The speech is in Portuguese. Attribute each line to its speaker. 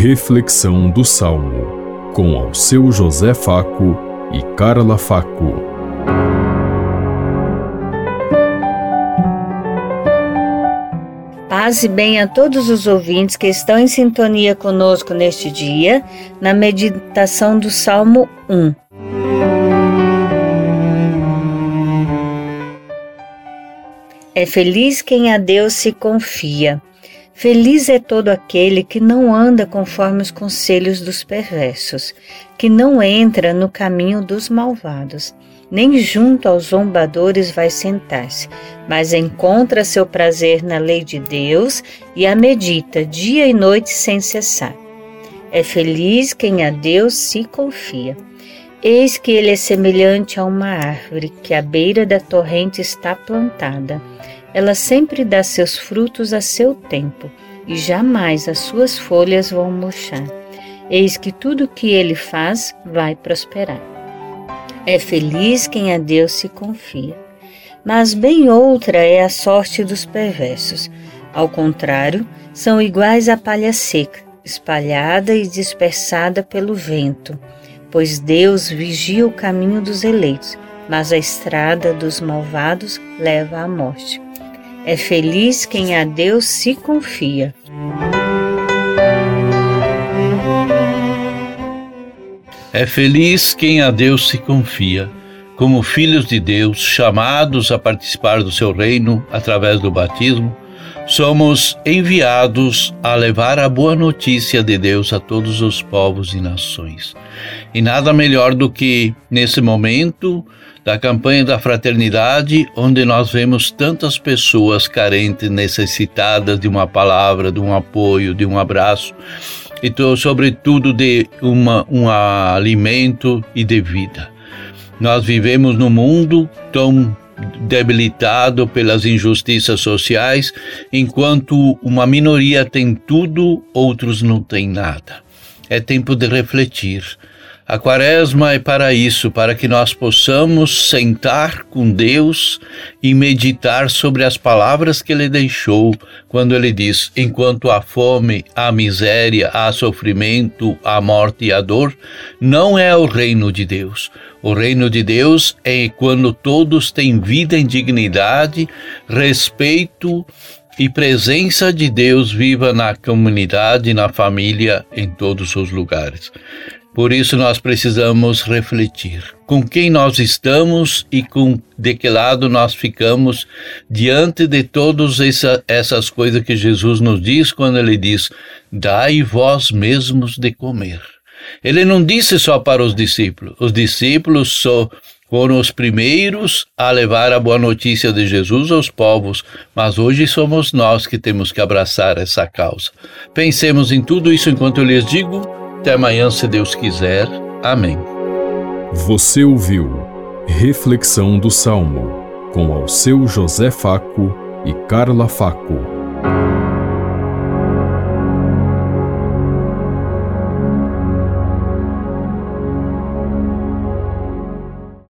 Speaker 1: Reflexão do Salmo, com ao seu José Faco e Carla Faco.
Speaker 2: Paz e bem a todos os ouvintes que estão em sintonia conosco neste dia, na meditação do Salmo 1. É feliz quem a Deus se confia. Feliz é todo aquele que não anda conforme os conselhos dos perversos, que não entra no caminho dos malvados, nem junto aos zombadores vai sentar-se, mas encontra seu prazer na lei de Deus e a medita dia e noite sem cessar. É feliz quem a Deus se confia. Eis que ele é semelhante a uma árvore que à beira da torrente está plantada ela sempre dá seus frutos a seu tempo, e jamais as suas folhas vão murchar. Eis que tudo que ele faz vai prosperar. É feliz quem a Deus se confia. Mas bem outra é a sorte dos perversos. Ao contrário, são iguais à palha seca, espalhada e dispersada pelo vento. Pois Deus vigia o caminho dos eleitos, mas a estrada dos malvados leva à morte. É feliz quem a Deus se confia.
Speaker 3: É feliz quem a Deus se confia, como filhos de Deus, chamados a participar do seu reino através do batismo, somos enviados a levar a boa notícia de Deus a todos os povos e nações. E nada melhor do que, nesse momento da campanha da fraternidade, onde nós vemos tantas pessoas carentes, necessitadas de uma palavra, de um apoio, de um abraço, e sobretudo de uma, um alimento e de vida. Nós vivemos num mundo tão debilitado pelas injustiças sociais, enquanto uma minoria tem tudo, outros não têm nada. É tempo de refletir a quaresma é para isso, para que nós possamos sentar com Deus e meditar sobre as palavras que Ele deixou quando Ele diz: enquanto há fome, há miséria, há sofrimento, há morte e a dor, não é o reino de Deus. O reino de Deus é quando todos têm vida em dignidade, respeito e presença de Deus viva na comunidade, na família, em todos os lugares. Por isso nós precisamos refletir com quem nós estamos e com de que lado nós ficamos diante de todas essa, essas coisas que Jesus nos diz quando ele diz: Dai vós mesmos de comer. Ele não disse só para os discípulos, os discípulos só foram os primeiros a levar a boa notícia de Jesus aos povos, mas hoje somos nós que temos que abraçar essa causa. Pensemos em tudo isso enquanto eu lhes digo até amanhã, se Deus quiser. Amém.
Speaker 1: Você ouviu Reflexão do Salmo com ao seu José Faco e Carla Faco.